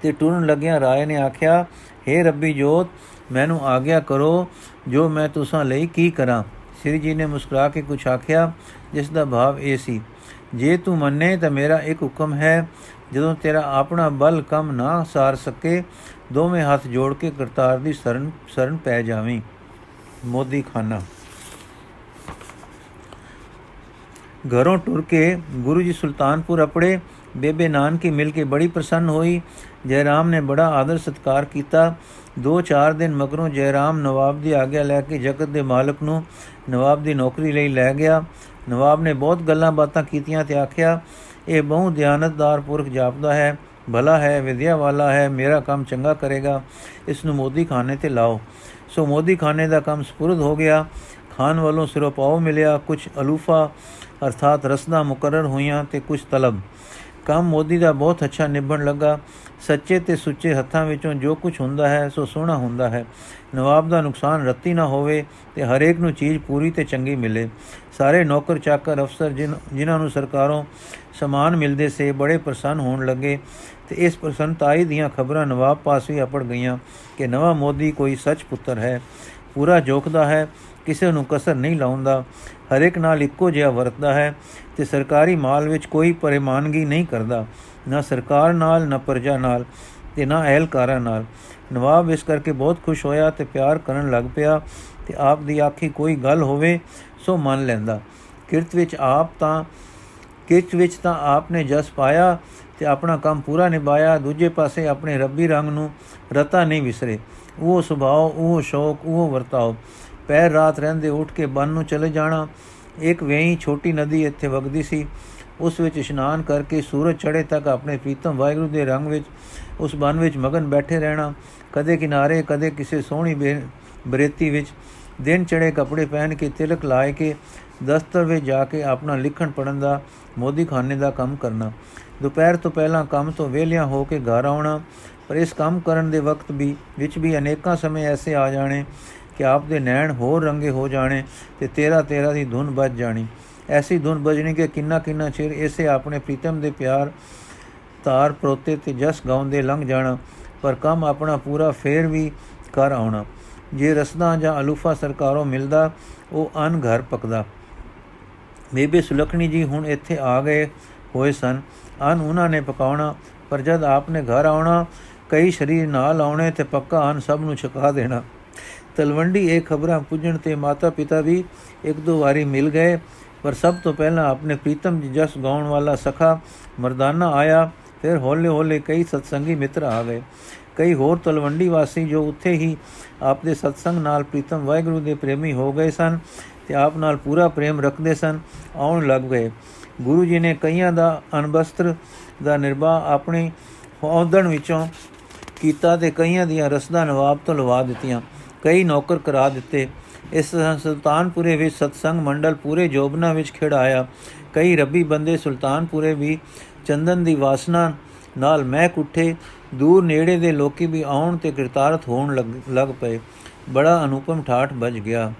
ਤੇ ਟੁਰਨ ਲੱਗਿਆ ਰਾਏ ਨੇ ਆਖਿਆ हे ਰੱਬੀ ਜੋਤ, ਮੈਨੂੰ ਆਗਿਆ ਕਰੋ, ਜੋ ਮੈਂ ਤੁਸਾਂ ਲਈ ਕੀ ਕਰਾਂ? ਸ੍ਰੀ ਜੀ ਨੇ ਮੁਸਕਰਾ ਕੇ ਕੁਝ ਆਖਿਆ, ਜਿਸ ਦਾ ਭਾਵ ਇਹ ਸੀ, ਜੇ ਤੂੰ ਮੰਨੇ ਤਾਂ ਮੇਰਾ ਇੱਕ ਹੁਕਮ ਹੈ ਜਦੋਂ ਤੇਰਾ ਆਪਣਾ ਬਲ ਕੰਮ ਨਾ ਸਾਰ ਸਕੇ, ਦੋਵੇਂ ਹੱਥ ਜੋੜ ਕੇ ਕਰਤਾਰ ਦੀ ਸ਼ਰਨ ਸ਼ਰਨ ਪੈ ਜਾਵੀਂ। ਮੋਦੀ ਖਾਨਾ। ਘਰੋਂ ਟੁਰ ਕੇ ਗੁਰੂ ਜੀ ਸੁਲਤਾਨਪੁਰ ਅਪੜੇ ਬੇਬੇ ਨਾਨਕੀ ਮਿਲ ਕੇ ਬੜੀ ਪ੍ਰਸੰਨ ਹੋਈ। ਜੈਰਾਮ ਨੇ ਬੜਾ ਆਦਰ ਸਤਕਾਰ ਕੀਤਾ। ਦੋ ਚਾਰ ਦਿਨ ਮਗਰੋਂ ਜੈਰਾਮ ਨਵਾਬ ਦੀ ਆਗਿਆ ਲੈ ਕੇ ਜਗਤ ਦੇ ਮਾਲਕ ਨੂੰ ਨਵਾਬ ਦੀ ਨੌਕਰੀ ਲਈ ਲੈ ਗਿਆ। ਨਵਾਬ ਨੇ ਬਹੁਤ ਗੱਲਾਂ ਬਾਤਾਂ ਕੀਤੀਆਂ ਤੇ ਆਖਿਆ ਇਹ ਬਹੁ ਧਿਆਨਤਦਾਰ ਪੁਰਖ ਜਾਪਦਾ ਹੈ, ਭਲਾ ਹੈ, ਵਿਦਿਆ ਵਾਲਾ ਹੈ, ਮੇਰਾ ਕੰਮ ਚੰਗਾ ਕਰੇਗਾ, ਇਸ ਨੂੰ ਮੋਦੀ ਖਾਨੇ ਤੇ ਲਾਓ। ਸੋ ਮੋਦੀ ਖਾਨੇ ਦਾ ਕੰਮ ਸਪੁਰਦ ਹੋ ਗਿਆ, ਖਾਨ ਵੱਲੋਂ ਸਿਰੋਂ ਪਾਉ ਮਿਲਿਆ ਕੁਝ ਅਲੂਫਾ, ਅਰਥਾਤ ਰਸਨਾ ਮੁਕਰਰ ਹੋਈਆਂ ਤੇ ਕੁਝ ਤਲਬ। ਕੰਮ ਮੋਦੀ ਦਾ ਬਹੁਤ ਅੱਛਾ ਨਿਭਣ ਲੱਗਾ ਸੱਚੇ ਤੇ ਸੁੱਚੇ ਹੱਥਾਂ ਵਿੱਚੋਂ ਜੋ ਕੁਝ ਹੁੰਦਾ ਹੈ, ਸੋ ਸੋਹਣਾ ਹੁੰਦਾ ਹੈ। ਨਵਾਬ ਦਾ ਨੁਕਸਾਨ ਰੱਤੀ ਨਾ ਹੋਵੇ ਤੇ ਹਰੇਕ ਨੂੰ ਚੀਜ਼ ਪੂਰੀ ਤੇ ਚੰਗੀ ਮਿਲੇ। ਸਾਰੇ ਨੌਕਰ ਚਾਕਰ ਅਫਸਰ ਜਿਨ੍ਹਾਂ ਨੂੰ ਸਰਕਾਰੋਂ ਸਮਾਨ ਮਿਲਦੇ ਸੇ ਬੜੇ ਪ੍ਰਸੰਨ ਹੋਣ ਲੱਗੇ ਤੇ ਇਸ ਪ੍ਰਸੰਨਤਾਈ ਦੀਆਂ ਖਬਰਾਂ ਨਵਾਬ ਪਾਸ ਵੀ ਅਪੜ ਗਈਆਂ ਕਿ ਨਵਾਂ ਮੋਦੀ ਕੋਈ ਸੱਚ ਪੁੱਤਰ ਹੈ। ਪੂਰਾ ਜੋਖਦਾ ਹੈ, ਕਿਸੇ ਨੂੰ ਕਸਰ ਨਹੀਂ ਲਾਉਂਦਾ। ਹਰ ਇੱਕ ਨਾਲ ਇੱਕੋ ਜਿਹਾ ਵਰਤਦਾ ਹੈ ਤੇ ਸਰਕਾਰੀ ਮਾਲ ਵਿੱਚ ਕੋਈ ਪਰਿਮਾਨਗੀ ਨਹੀਂ ਕਰਦਾ। ਨਾ ਸਰਕਾਰ ਨਾਲ, ਨਾ ਪ੍ਰਜਾ ਨਾਲ ਤੇ ਨਾ ਅਹਿਲਕਾਰਾਂ ਨਾਲ। ਨਵਾਬ ਇਸ ਕਰਕੇ ਬਹੁਤ ਖੁਸ਼ ਹੋਇਆ ਤੇ ਪਿਆਰ ਕਰਨ ਲੱਗ ਪਿਆ ਤੇ ਆਪ ਦੀ ਆਖੀ ਕੋਈ ਗੱਲ ਹੋਵੇ ਸੋ ਮੰਨ ਲੈਂਦਾ। ਕਿਰਤ ਵਿੱਚ ਆਪ ਤਾਂ, ਕਿਰਤ ਵਿੱਚ ਤਾਂ ਆਪ ਨੇ ਜਸ ਪਾਇਆ ਤੇ ਆਪਣਾ ਕੰਮ ਪੂਰਾ ਨਿਭਾਇਆ, ਦੂਜੇ ਪਾਸੇ ਆਪਣੇ ਰੱਬੀ ਰੰਗ ਨੂੰ ਰਤਾ ਨਹੀਂ ਵਿਸਰੇ। ਉਹ ਸੁਭਾਅ, ਉਹ ਸ਼ੌਕ, ਉਹ ਵਰਤਾਓ। ਪੈਰ ਰਾਤ ਰਹਿੰਦੇ ਉੱਠ ਕੇ ਬਨ ਨੂੰ ਚਲੇ ਜਾਣਾ। ਇੱਕ ਵੇਈ ਛੋਟੀ ਨਦੀ ਇੱਥੇ ਵਗਦੀ ਸੀ। ਉਸ ਵਿੱਚ ਇਸ਼ਨਾਨ ਕਰਕੇ ਸੂਰਜ ਚੜ੍ਹੇ ਤੱਕ ਆਪਣੇ ਪ੍ਰੀਤਮ ਵਾਹਿਗੁਰੂ ਦੇ ਰੰਗ ਵਿੱਚ, ਉਸ ਬਨ ਵਿੱਚ ਮਗਨ ਬੈਠੇ ਰਹਿਣਾ, ਕਦੇ ਕਿਨਾਰੇ, ਕਦੇ ਕਿਸੇ ਸੋਹਣੀ ਬਰੇਤੀ ਵਿੱਚ, ਦਿਨ ਚੜੇ ਕੱਪੜੇ ਪਹਿਨ ਕੇ ਤਿਲਕ ਲਾਏ ਕੇ, ਦਫ਼ਤਰ ਵਿੱਚ ਜਾ ਕੇ ਆਪਣਾ ਲਿਖਣ ਪੜਨ ਦਾ ਮੋਦੀ ਖਾਨੇ ਦਾ ਕੰਮ ਕਰਨਾ। ਦੁਪਹਿਰ ਤੋਂ ਪਹਿਲਾਂ ਕੰਮ ਤੋਂ ਵਿਹਲਿਆਂ ਹੋ ਕੇ ਘਰ ਆਉਣਾ, ਪਰ ਇਸ ਕੰਮ ਕਰਨ ਦੇ ਵਕਤ ਵੀ, ਵਿੱਚ ਵੀ ਅਨੇਕਾਂ ਸਮੇਂ ਐਸੇ ਆ ਜਾਣੇ ਕਿ ਆਪ ਦੇ ਨੈਣ ਹੋਰ ਰੰਗੇ ਹੋ ਜਾਣੇ ਤੇ ਤੇਰਾ ਤੇਰਾ ਦੀ ਧੁਨ ਵੱਜ ਜਾਣੀ। ਐਸੀ ਧੁਨ ਬਜਣੀ ਕਿ ਕਿੰਨਾ ਕਿੰਨਾ ਚਿਰ ਇਸੇ ਆਪਣੇ ਪ੍ਰੀਤਮ ਦੇ ਪਿਆਰ ਤਾਰ ਪ੍ਰੋਤੇ ਤੇ ਜਸ ਗਾਉਂਦੇ ਲੰਘ ਜਾਣਾ, ਪਰ ਕੰਮ ਆਪਣਾ ਪੂਰਾ ਫੇਰ ਵੀ ਕਰ ਆਉਣਾ। ਜੇ ਰਸਨਾ ਜਾਂ ਅਲੂਫਾ ਸਰਕਾਰੋਂ ਮਿਲਦਾ, ਉਹ ਅਨ ਘਰ ਪਕਦਾ। ਬੇਬੇ ਸੁਲਖਣੀ ਜੀ ਹੁਣ ਇੱਥੇ ਆ ਗਏ ਹੋਏ ਸਨ। ਅਨ ਉਹਨਾਂ ਨੇ ਪਕਾਉਣਾ, ਪਰ ਜਦ ਆਪਨੇ ਘਰ ਆਉਣਾ, ਕਈ ਸ਼ਰੀਰ ਨਾਲ ਆਉਣੇ ਤੇ ਪੱਕਾ ਅਨ ਸਭ ਨੂੰ ਛਕਾ ਦੇਣਾ। ਤਲਵੰਡੀ ਇਹ ਖਬਰਾਂ ਪੁੱਜਣ ਤੇ ਮਾਤਾ ਪਿਤਾ ਵੀ ਇੱਕ ਦੋ ਵਾਰੀ ਮਿਲ ਗਏ। ਪਰ ਸਭ ਤੋਂ ਪਹਿਲਾਂ ਆਪਣੇ ਪ੍ਰੀਤਮ ਜੀ ਜਸ ਗਾਉਣ ਵਾਲਾ ਸਖਾ ਮਰਦਾਨਾ ਆਇਆ, ਫਿਰ ਹੌਲੇ ਹੌਲੇ ਕਈ ਸਤਸੰਗੀ ਮਿੱਤਰ ਆ ਗਏ। ਕਈ ਹੋਰ ਤਲਵੰਡੀ ਵਾਸੀ ਜੋ ਉੱਥੇ ਹੀ ਆਪ ਦੇ ਸਤਸੰਗ ਨਾਲ ਪ੍ਰੀਤਮ ਵਾਹਿਗੁਰੂ ਦੇ ਪ੍ਰੇਮੀ ਹੋ ਗਏ ਸਨ ਤੇ ਆਪ ਨਾਲ ਪੂਰਾ ਪ੍ਰੇਮ ਰੱਖਦੇ ਸਨ, ਆਉਣ ਲੱਗ ਗਏ। ਗੁਰੂ ਜੀ ਨੇ ਕਈਆਂ ਦਾ ਅਨਬਸਤਰ ਦਾ ਨਿਰਵਾਹ ਆਪਣੀ ਔਦਣ ਵਿੱਚੋਂ ਕੀਤਾ ਤੇ ਕਈਆਂ ਦੀਆਂ ਰਸਦਾਂ ਨਵਾਬ ਤੋਂ ਲਵਾ ਦਿੱਤੀਆਂ। ਕਈ ਨੌਕਰ ਕਰਾ ਦਿੱਤੇ। ਇਸ ਸੁਲਤਾਨਪੁਰੇ ਵਿੱਚ ਸਤਸੰਗ ਮੰਡਲ ਪੂਰੇ ਜੋਬਨਾ ਵਿੱਚ ਖਿੜਾਇਆ ਕਈ ਰੱਬੀ ਬੰਦੇ ਸੁਲਤਾਨਪੁਰੇ ਵੀ ਚੰਦਨ ਦੀ ਵਾਸਨਾ ਨਾਲ ਮਹਿਕ ਉੱਠੇ। ਦੂਰ ਨੇੜੇ ਦੇ ਲੋਕੀ ਵੀ ਆਉਣ ਤੇ ਕਿਰਤਾਰਥ ਹੋਣ ਲੱਗ ਪਏ। ਬੜਾ ਅਨੂਪਮ ਠਾਠ ਵੱਜ ਗਿਆ।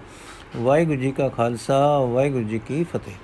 ਵਾਹਿਗੁਰੂ ਜੀ ਕਾ ਖਾਲਸਾ, ਵਾਹਿਗੁਰੂ ਜੀ ਕੀ ਫਤਿਹ।